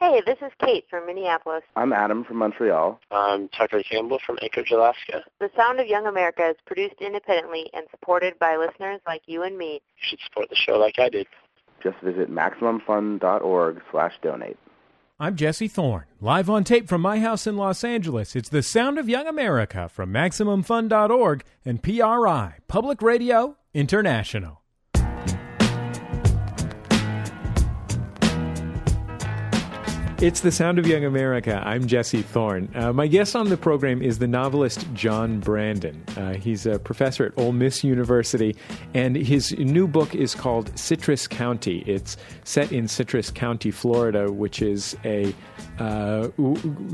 Hey, this is Kate from Minneapolis. I'm Adam from Montreal. I'm Tucker Campbell from Anchorage, Alaska. The Sound of Young America is produced independently and supported by listeners like you and me. You should support the show like I did. Just visit MaximumFun.org slash donate. I'm Jesse Thorne, live on tape from my house in Los Angeles. It's the Sound of Young America from MaximumFun.org and PRI, Public Radio International. It's the Sound of Young America. I'm Jesse Thorne. Uh, my guest on the program is the novelist John Brandon. Uh, he's a professor at Ole Miss University, and his new book is called Citrus County. It's set in Citrus County, Florida, which is a uh,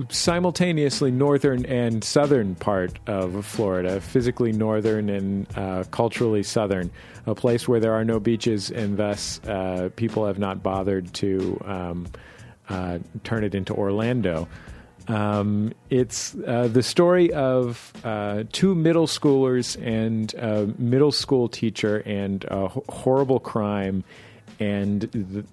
simultaneously northern and southern part of Florida, physically northern and uh, culturally southern, a place where there are no beaches, and thus uh, people have not bothered to. Um, uh, turn it into Orlando. Um, it's uh, the story of uh, two middle schoolers and a middle school teacher and a horrible crime, and the,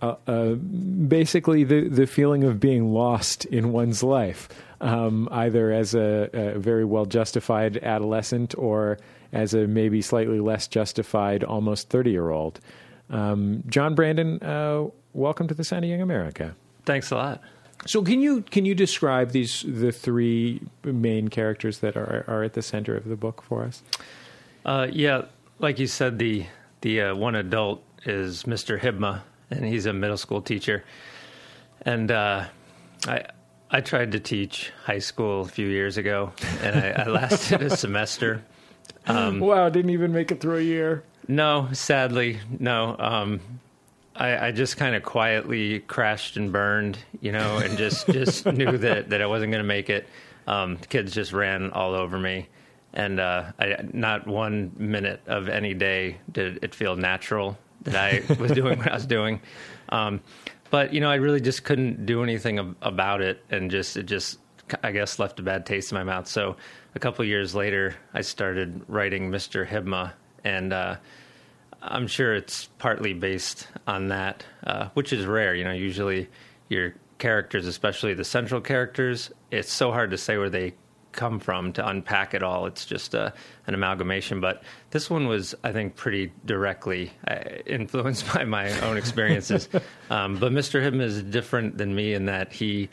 uh, uh, basically the the feeling of being lost in one's life, um, either as a, a, very well justified adolescent or as a maybe slightly less justified almost thirty year old. Um, John Brandon, uh, welcome to the Sound of Young America. Thanks a lot. So can you can you describe these the three main characters that are are at the center of the book for us? Uh, yeah, like you said, the the uh, one adult is Mr. Hibma, and he's a middle school teacher. And uh, I I tried to teach high school a few years ago, and I, I lasted a semester. Um, wow, didn't even make it through a year. No, sadly, no. Um, I, I just kind of quietly crashed and burned, you know, and just just knew that that I wasn't going to make it. Um, kids just ran all over me, and uh, I, not one minute of any day did it feel natural that I was doing what I was doing. Um, but you know, I really just couldn't do anything about it, and just it just I guess left a bad taste in my mouth. So a couple years later, I started writing Mr. Hibma, and uh, I'm sure it's partly based on that, uh, which is rare. You know, usually your characters, especially the central characters, it's so hard to say where they come from to unpack it all. It's just a, uh, an amalgamation. But this one was, I think, pretty directly uh, influenced by my own experiences. um, but Mr. Hibma is different than me in that he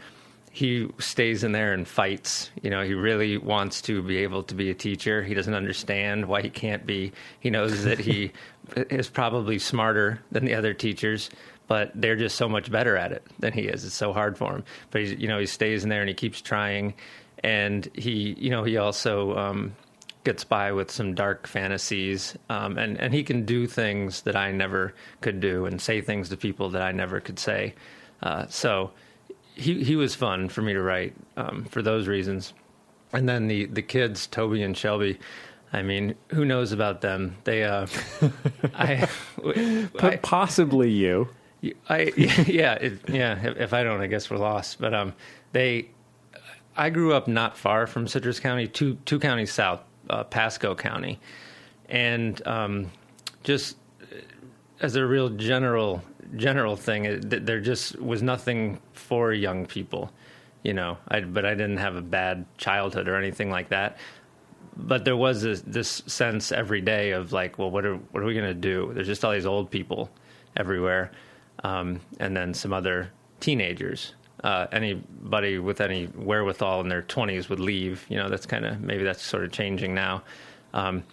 he stays in there and fights. You know, he really wants to be able to be a teacher. He doesn't understand why he can't be. He knows that he is probably smarter than the other teachers, but they're just so much better at it than he is. It's so hard for him. But he's, you know, he stays in there and he keeps trying. And he, you know, he also um, gets by with some dark fantasies, um, and and he can do things that I never could do, and say things to people that I never could say. Uh, so he he was fun for me to write um, for those reasons. And then the the kids, Toby and Shelby. I mean, who knows about them? They, uh, I, I, possibly you. I yeah it, yeah. If, if, I don't, I guess we're lost. But um, they, I grew up not far from Citrus County, two two counties south, uh, Pasco County, and um, just as a real general general thing, there just was nothing for young people, you know. I, but I didn't have a bad childhood or anything like that. But there was this, this sense every day of like, well, what are what are we going to do? There's just all these old people everywhere, um, and then some other teenagers. Uh, anybody with any wherewithal in their 20s would leave. You know, that's kind of maybe that's sort of changing now. Um,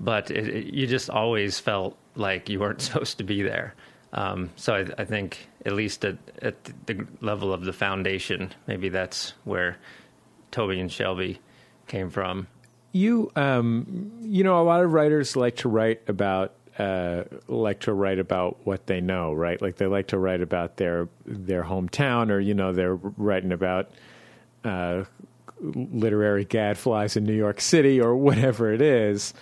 but it, it, you just always felt like you weren't supposed to be there. Um, so I, I, think at least at, at, the level of the foundation, maybe that's where Toby and Shelby came from. You, um, you know, a lot of writers like to write about uh, like to write about what they know, right? Like they like to write about their their hometown, or you know, they're writing about uh, literary gadflies in New York City, or whatever it is.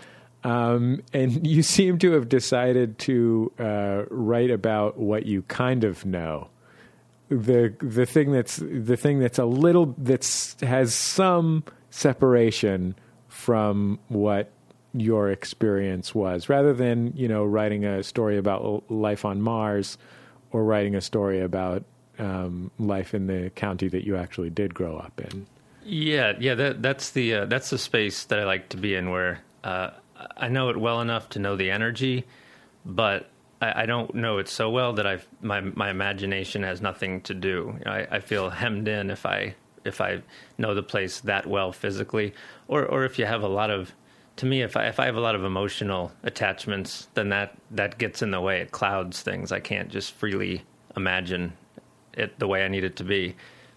Um, and you seem to have decided to uh, write about what you kind of know. The the thing that's the thing that's a little that's has some separation from what your experience was, rather than you know writing a story about life on Mars or writing a story about um, life in the county that you actually did grow up in. Yeah, yeah, that, that's the uh, that's the space that I like to be in, where uh, I know it well enough to know the energy, but I, I don't know it so well that I my my imagination has nothing to do. I, I feel hemmed in if I if I know the place that well physically, or or if you have a lot of to me, if I if I have a lot of emotional attachments, then that that gets in the way. It clouds things. I can't just freely imagine it the way I need it to be.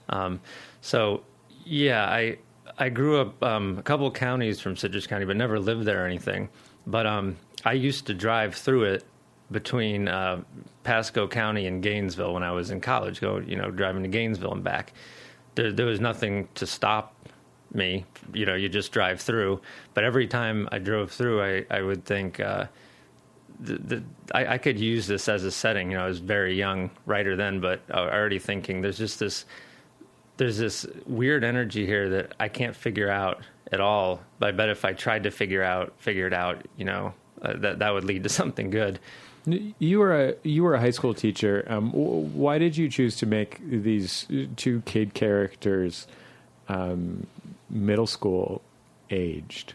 Um, so yeah, I I grew up um, a couple counties from Citrus County, but never lived there or anything. But um, I used to drive through it between uh, Pasco County and Gainesville when I was in college. Go, you know, driving to Gainesville and back. There, there was nothing to stop me. You know, you just drive through. But every time I drove through, I, I would think. Uh, the, the, I, I could use this as a setting. You know, I was very young writer then, but I already thinking there's just this there's this weird energy here that I can't figure out at all. But I bet if I tried to figure out, figure it out, you know, uh, that that would lead to something good. You were a you were a high school teacher. Um, why did you choose to make these two kid characters um, middle school aged?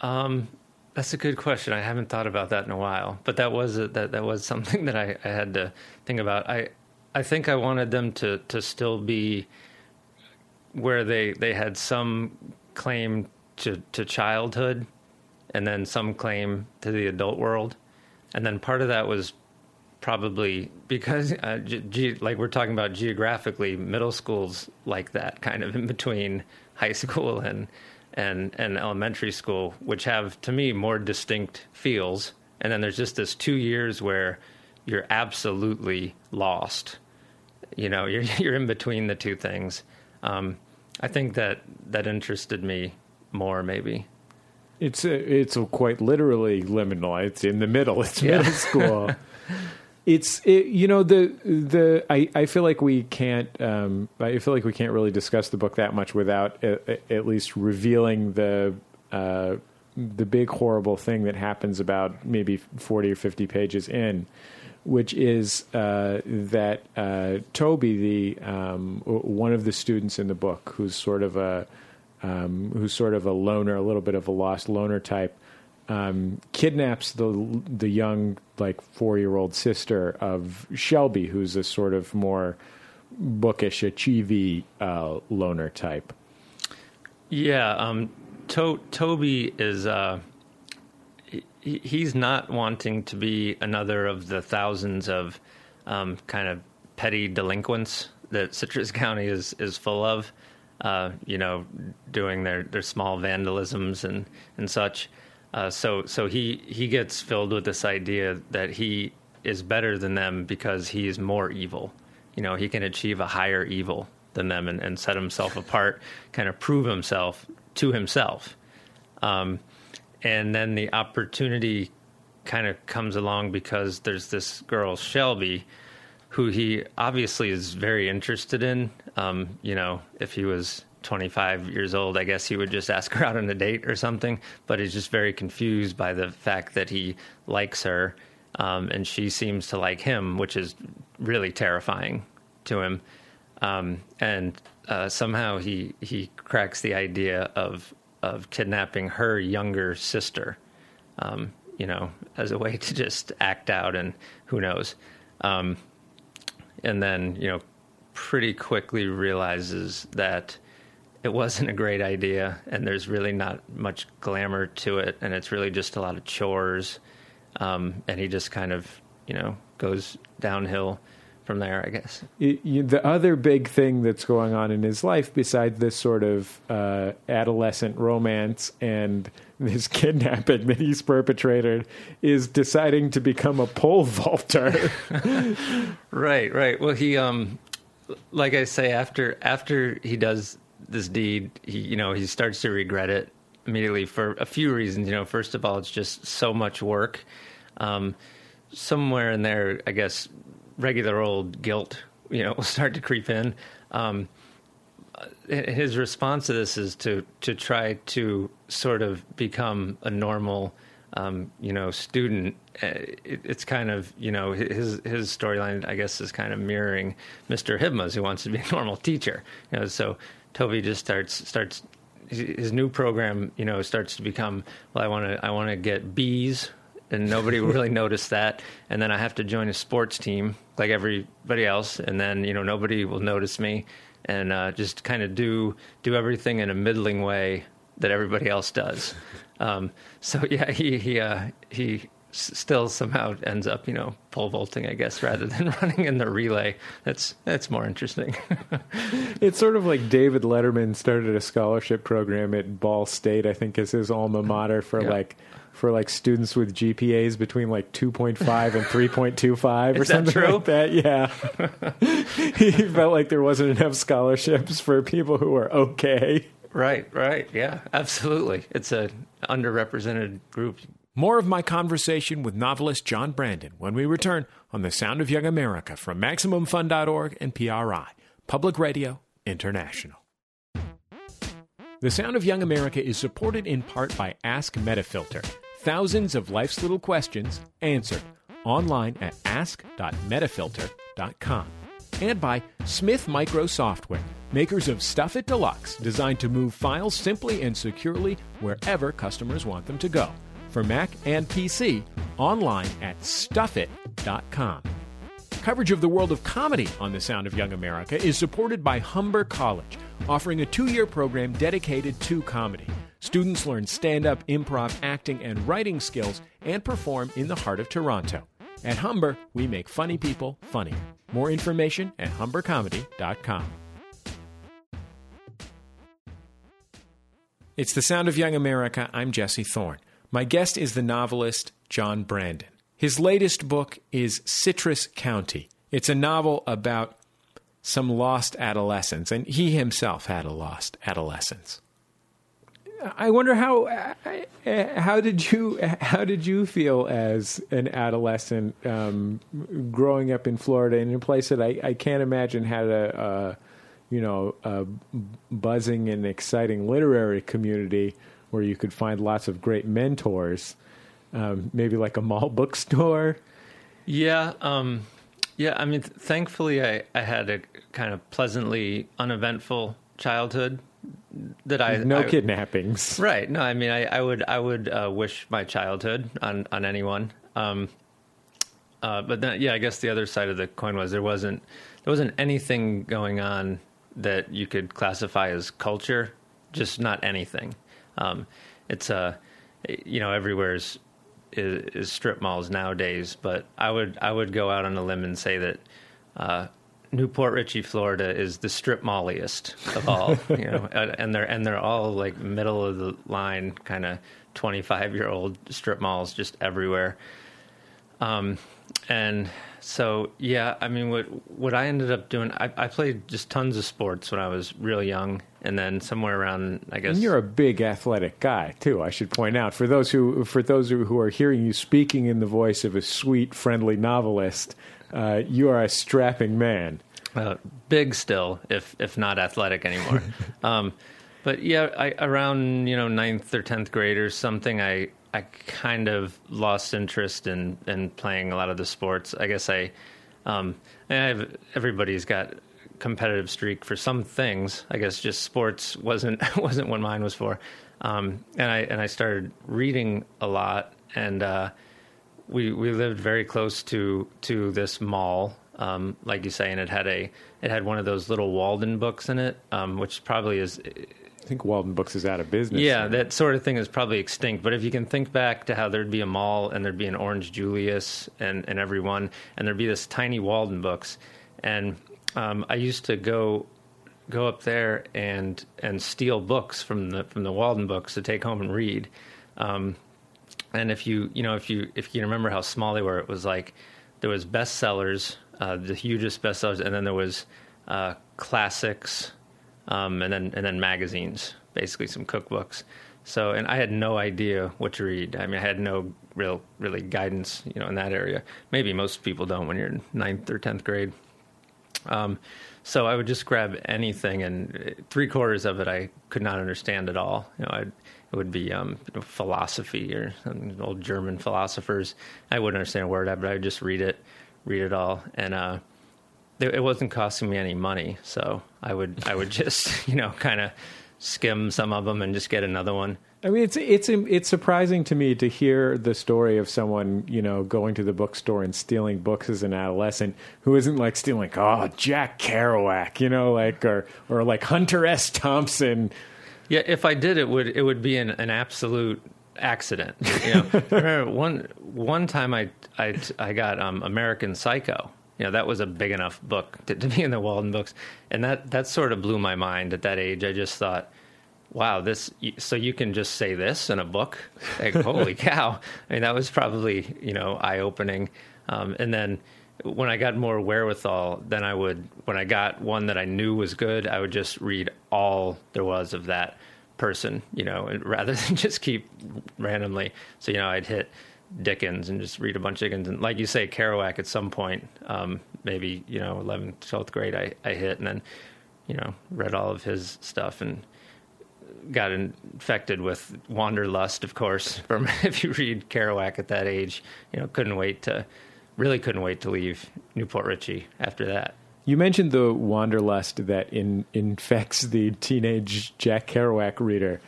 Um, that's a good question. I haven't thought about that in a while, but that was a, that that was something that I, I had to think about. I I think I wanted them to to still be where they they had some claim to to childhood and then some claim to the adult world and then part of that was probably because uh, ge- like we're talking about geographically middle schools like that kind of in between high school and and and elementary school which have to me more distinct feels and then there's just this 2 years where you're absolutely lost. You know, you're you're in between the two things. Um, I think that that interested me more, maybe. It's it's quite literally liminal. It's in the middle. It's yeah. middle school. it's it, you know the the I, I feel like we can't um, I feel like we can't really discuss the book that much without at, at least revealing the uh, the big horrible thing that happens about maybe forty or fifty pages in which is uh, that uh, Toby, the um, one of the students in the book, who's sort of a um, who's sort of a loner, a little bit of a lost loner type, um, kidnaps the the young like four year old sister of Shelby, who's a sort of more bookish, achievy uh, loner type. Yeah, um, to- Toby is uh, he's not wanting to be another of the thousands of um, kind of petty delinquents that Citrus County is is full of. Uh, you know, doing their, their small vandalisms and and such. Uh, so so he he gets filled with this idea that he is better than them because he is more evil. You know, he can achieve a higher evil than them and, and set himself apart, kind of prove himself to himself. Um, and then the opportunity kind of comes along because there's this girl Shelby who he obviously is very interested in. Um, you know, if he was 25 years old, I guess he would just ask her out on a date or something. But he's just very confused by the fact that he likes her, um, and she seems to like him, which is really terrifying to him. Um, and uh, somehow he he cracks the idea of of kidnapping her younger sister, um, you know, as a way to just act out and who knows. Um, and then, you know, pretty quickly realizes that it wasn't a great idea and there's really not much glamour to it and it's really just a lot of chores. Um, and he just kind of, you know, goes downhill from there, I guess. you, the other big thing that's going on in his life, besides this sort of uh, adolescent romance and this kidnapping that he's perpetrated, is deciding to become a pole vaulter. right, right. Well, he, um, like I say, after after he does this deed, he, you know, he starts to regret it immediately for a few reasons. You know, first of all, it's just so much work. Um, somewhere in there, I guess regular old guilt, you know, will start to creep in. Um, his response to this is to to try to sort of become a normal um, you know, student, uh, it, it's kind of, you know, his his storyline, I guess, is kind of mirroring Mr. Hibma's, who wants to be a normal teacher. You know, so Toby just starts starts his new program, you know, starts to become, well, I want to I want to get B's, and nobody really noticed that, and then I have to join a sports team like everybody else, and then you know nobody will notice me, and uh, just kind of do do everything in a middling way that everybody else does. Um, so yeah, he he uh, he still somehow ends up, you know, pole vaulting, I guess, rather than running in the relay. That's that's more interesting. it's sort of like David Letterman started a scholarship program at Ball State, I think is his alma mater for yeah. like for like students with GPAs between like 2.5 and 3.25 or something true? like that. Yeah. he felt like there wasn't enough scholarships for people who are okay. Right, right. Yeah, absolutely. It's a underrepresented group. More of my conversation with novelist John Brandon when we return on The Sound of Young America from MaximumFun.org and PRI, Public Radio International. The Sound of Young America is supported in part by Ask Metafilter. Thousands of life's little questions answered online at ask.metafilter.com. And by Smith Micro Software, makers of Stuffit Deluxe, designed to move files simply and securely wherever customers want them to go for Mac and PC online at stuffit.com. Coverage of the world of comedy on The Sound of Young America is supported by Humber College, offering a two year program dedicated to comedy. Students learn stand up, improv, acting, and writing skills and perform in the heart of Toronto. At Humber, we make funny people funnier. More information at humbercomedy.com. It's the sound of young America. I'm Jesse Thorne. My guest is the novelist John Brandon. His latest book is Citrus County. It's a novel about some lost adolescence, and he himself had a lost adolescence. I wonder how how did you how did you feel as an adolescent um, growing up in Florida in a place that I, I can't imagine had a, a you know a buzzing and exciting literary community where you could find lots of great mentors, um, maybe like a mall bookstore. Yeah, um, yeah. I mean, th- thankfully, I, I had a kind of pleasantly uneventful childhood that I no I, kidnappings. Right. No, I mean, I, I would I would uh, wish my childhood on on anyone. Um, uh, but then, yeah, I guess the other side of the coin was there wasn't there wasn't anything going on that you could classify as culture, just not anything. Um, it's a, uh, you know, everywhere's is, is, strip malls nowadays, but I would I would go out on a limb and say that uh, New Port Richey, Florida, is the strip malliest of all. you know, and they're and they're all like middle of the line, kind of twenty five year old strip malls just everywhere. Um, and so yeah, I mean, what what I ended up doing, I, I played just tons of sports when I was real young, and then somewhere around, I guess. And you're a big athletic guy too. I should point out for those who for those who are hearing you speaking in the voice of a sweet, friendly novelist, uh, you are a strapping man. Uh, big still, if if not athletic anymore. um, but yeah, I, around you know ninth or tenth grade or something, I I kind of lost interest in in playing a lot of the sports. I guess I, um, I have everybody's got competitive streak for some things. I guess just sports wasn't wasn't what mine was for. Um, and I and I started reading a lot, and uh, we we lived very close to to this mall, um, like you say, and it had a it had one of those little Walden books in it, um, which probably is think Walden Books is out of business. Yeah, that sort of thing is probably extinct. But if you can think back to how there'd be a mall and there'd be an Orange Julius and, and everyone, and there'd be this tiny Walden Books, and um, I used to go go up there and and steal books from the from the Walden Books to take home and read. Um, and if you you know if you if you remember how small they were, it was like there was bestsellers, uh, the hugest bestsellers, and then there was uh, classics um, and then and then magazines, basically some cookbooks. So, and I had no idea what to read. I mean, I had no real, really guidance, you know, in that area. Maybe most people don't when you're in ninth or tenth grade. Um, so I would just grab anything, and three quarters of it I could not understand at all. You know, I'd, it would be um, you know, philosophy or old German philosophers. I wouldn't understand a word of it, but I would just read it, read it all, and uh, it wasn't costing me any money. So I would I would just you know kind of skim some of them and just get another one. I mean, it's it's it's surprising to me to hear the story of someone you know going to the bookstore and stealing books as an adolescent who isn't like stealing oh Jack Kerouac, you know, like or or like Hunter S. Thompson. Yeah, if I did, it would it would be an, an absolute accident. You know, remember one one time I I I got um, American Psycho. You know, that was a big enough book to, to be in the Walden books, and that that sort of blew my mind at that age. I just thought wow, this, so you can just say this in a book? Like, holy cow. I mean, that was probably, you know, eye opening. Um, and then when I got more wherewithal, then I would, when I got one that I knew was good, I would just read all there was of that person, you know, rather than just keep randomly. So, you know, I'd hit Dickens and just read a bunch of Dickens. And like you say, Kerouac at some point, um, maybe, you know, 11th, 12th grade, I, I hit and then, you know, read all of his stuff and, got infected with wanderlust, of course. From if you read Kerouac at that age, you know, couldn't wait to, really couldn't wait to leave New Port Richey after that. You mentioned the wanderlust that in, infects the teenage Jack Kerouac reader.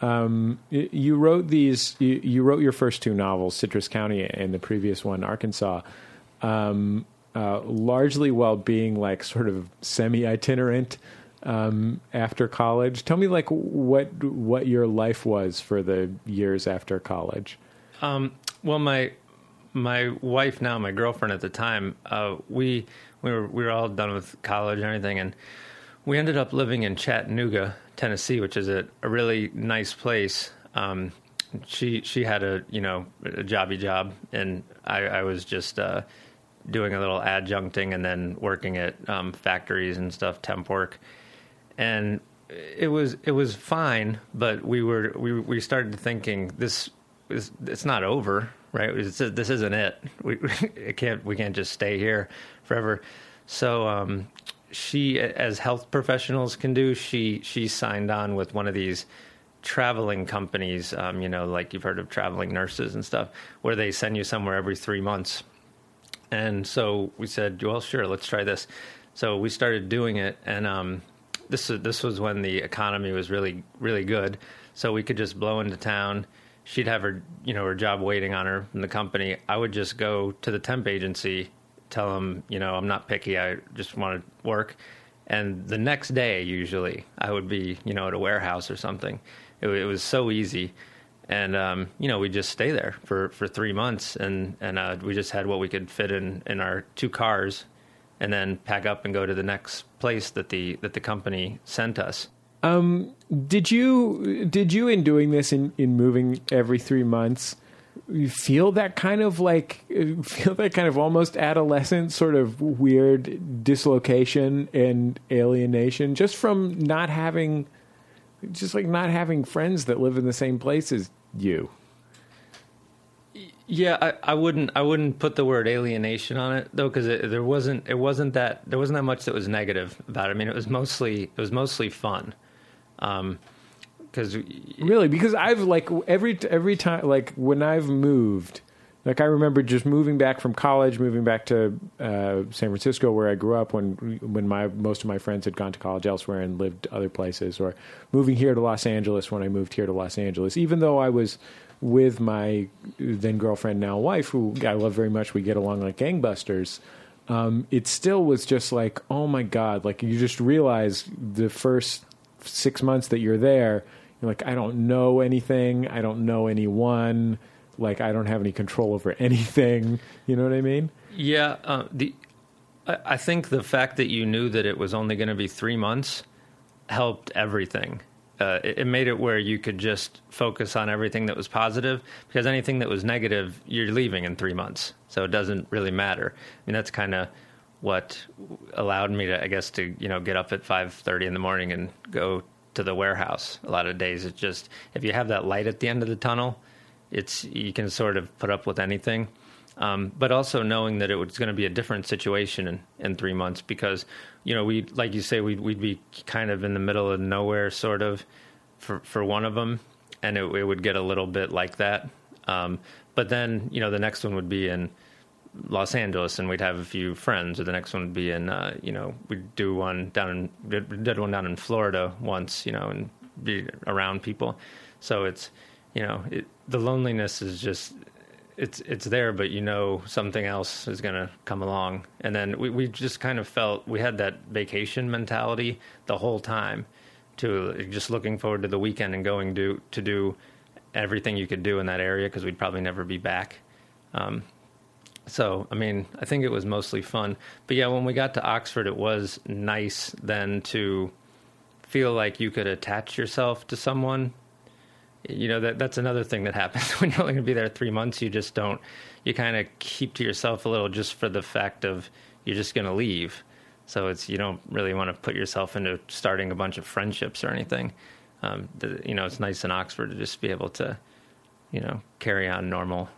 Um, you wrote these. You, you, wrote your first two novels, Citrus County, and the previous one, Arkansas. Um, uh, largely while being like sort of semi-itinerant um, after college. Tell me like what what your life was for the years after college. Um, well, my my wife now, my girlfriend at the time, uh, we we were we were all done with college and everything, and we ended up living in Chattanooga, Tennessee, which is a, a really nice place. Um, she she had a you know a jobby job, and I, I was just uh, doing a little adjuncting and then working at um, factories and stuff, temp work and it was it was fine, but we were we we started thinking this is it's not over, right? It's, this isn't it. We it can't we can't just stay here forever. So um, she, as health professionals can do, she she signed on with one of these traveling companies. Um, you know, like you've heard of traveling nurses and stuff, where they send you somewhere every three months. And so we said, well, sure, let's try this. So we started doing it, and um, this this was when the economy was really really good, so we could just blow into town. She'd have her you know her job waiting on her in the company. I would just go to the temp agency, tell them you know I'm not picky. I just want to work. And the next day, usually, I would be you know at a warehouse or something. It, it was so easy and um, you know we just stay there for, for three months and and uh, we just had what we could fit in in our two cars and then pack up and go to the next place that the that the company sent us. Um, did you did you in doing this in, in moving every three months feel that kind of like feel that kind of almost adolescent sort of weird dislocation and alienation just from not having just like not having friends that live in the same place as you yeah, I, I, wouldn't. I wouldn't put the word alienation on it though, because there wasn't. It wasn't that. There wasn't that much that was negative about it. I mean, it was mostly. It was mostly fun. Um, because really, because I've like every every time, like when I've moved, like I remember just moving back from college, moving back to uh, San Francisco where I grew up when when my most of my friends had gone to college elsewhere and lived other places, or moving here to Los Angeles when I moved here to Los Angeles. Even though I was with my then girlfriend, now wife, who I love very much. We get along like gangbusters. Um, it still was just like, oh my god! Like you just realize the first six months that you're there, you're like, I don't know anything. I don't know anyone. Like I don't have any control over anything. You know what I mean? Yeah. Uh, the I think the fact that you knew that it was only going to be three months helped everything uh, it, it, made it where you could just focus on everything that was positive because anything that was negative, you're leaving in three months. So it doesn't really matter. I mean, that's kind of what allowed me to, I guess, to, you know, get up at 5.30 in the morning and go to the warehouse. A lot of days it's just, if you have that light at the end of the tunnel, it's, you can sort of put up with anything. Um, but also knowing that it was going to be a different situation in, in three months because, you know, we like you say we'd we'd be kind of in the middle of nowhere, sort of, for for one of them, and it, it would get a little bit like that. Um, but then you know the next one would be in Los Angeles, and we'd have a few friends. Or the next one would be in, uh, you know, we'd do one down in did, one down in Florida once, you know, and be around people. So it's, you know, it, the loneliness is just it's it's there, but you know something else is going to come along. And then we we just kind of felt we had that vacation mentality the whole time, to just looking forward to the weekend and going to to do everything you could do in that area because we'd probably never be back. Um, so I mean, I think it was mostly fun. But yeah, when we got to Oxford, it was nice then to feel like you could attach yourself to someone you know that that's another thing that happens when you're only going to be there three months. You just don't. You kind of keep to yourself a little just for the fact of you're just going to leave. So it's you don't really want to put yourself into starting a bunch of friendships or anything. Um, the, you know, it's nice in Oxford to just be able to, you know, carry on normal,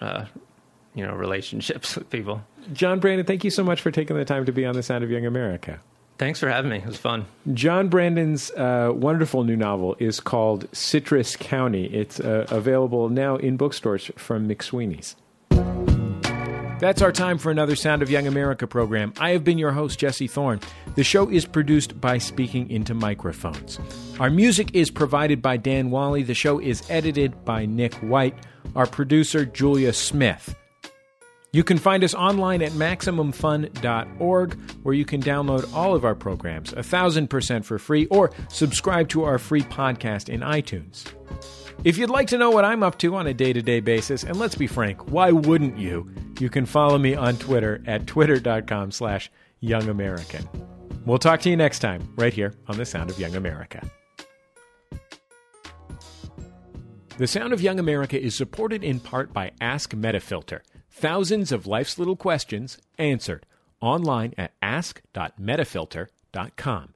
uh, you know, relationships with people. John Brandon, thank you so much for taking the time to be on the Sound of Young America. Thanks for having me. It was fun. John Brandon's uh, wonderful new novel is called Citrus County. It's uh, available now in bookstores from McSweeney's. That's our time for another Sound of Young America program. I have been your host, Jesse Thorne. The show is produced by Speaking Into Microphones. Our music is provided by Dan Wally. The show is edited by Nick White. Our producer, Julia Smith. You can find us online at MaximumFun.org, where you can download all of our programs, a thousand percent for free, or subscribe to our free podcast in iTunes. If you'd like to know what I'm up to on a day to day basis, and let's be frank, why wouldn't you? You can follow me on Twitter at twitter.com slash youngamerican. We'll talk to you next time, right here on The Sound of Young America. The Sound of Young America is supported in part by Ask Metafilter. Thousands of life's little questions answered online at ask.metafilter.com.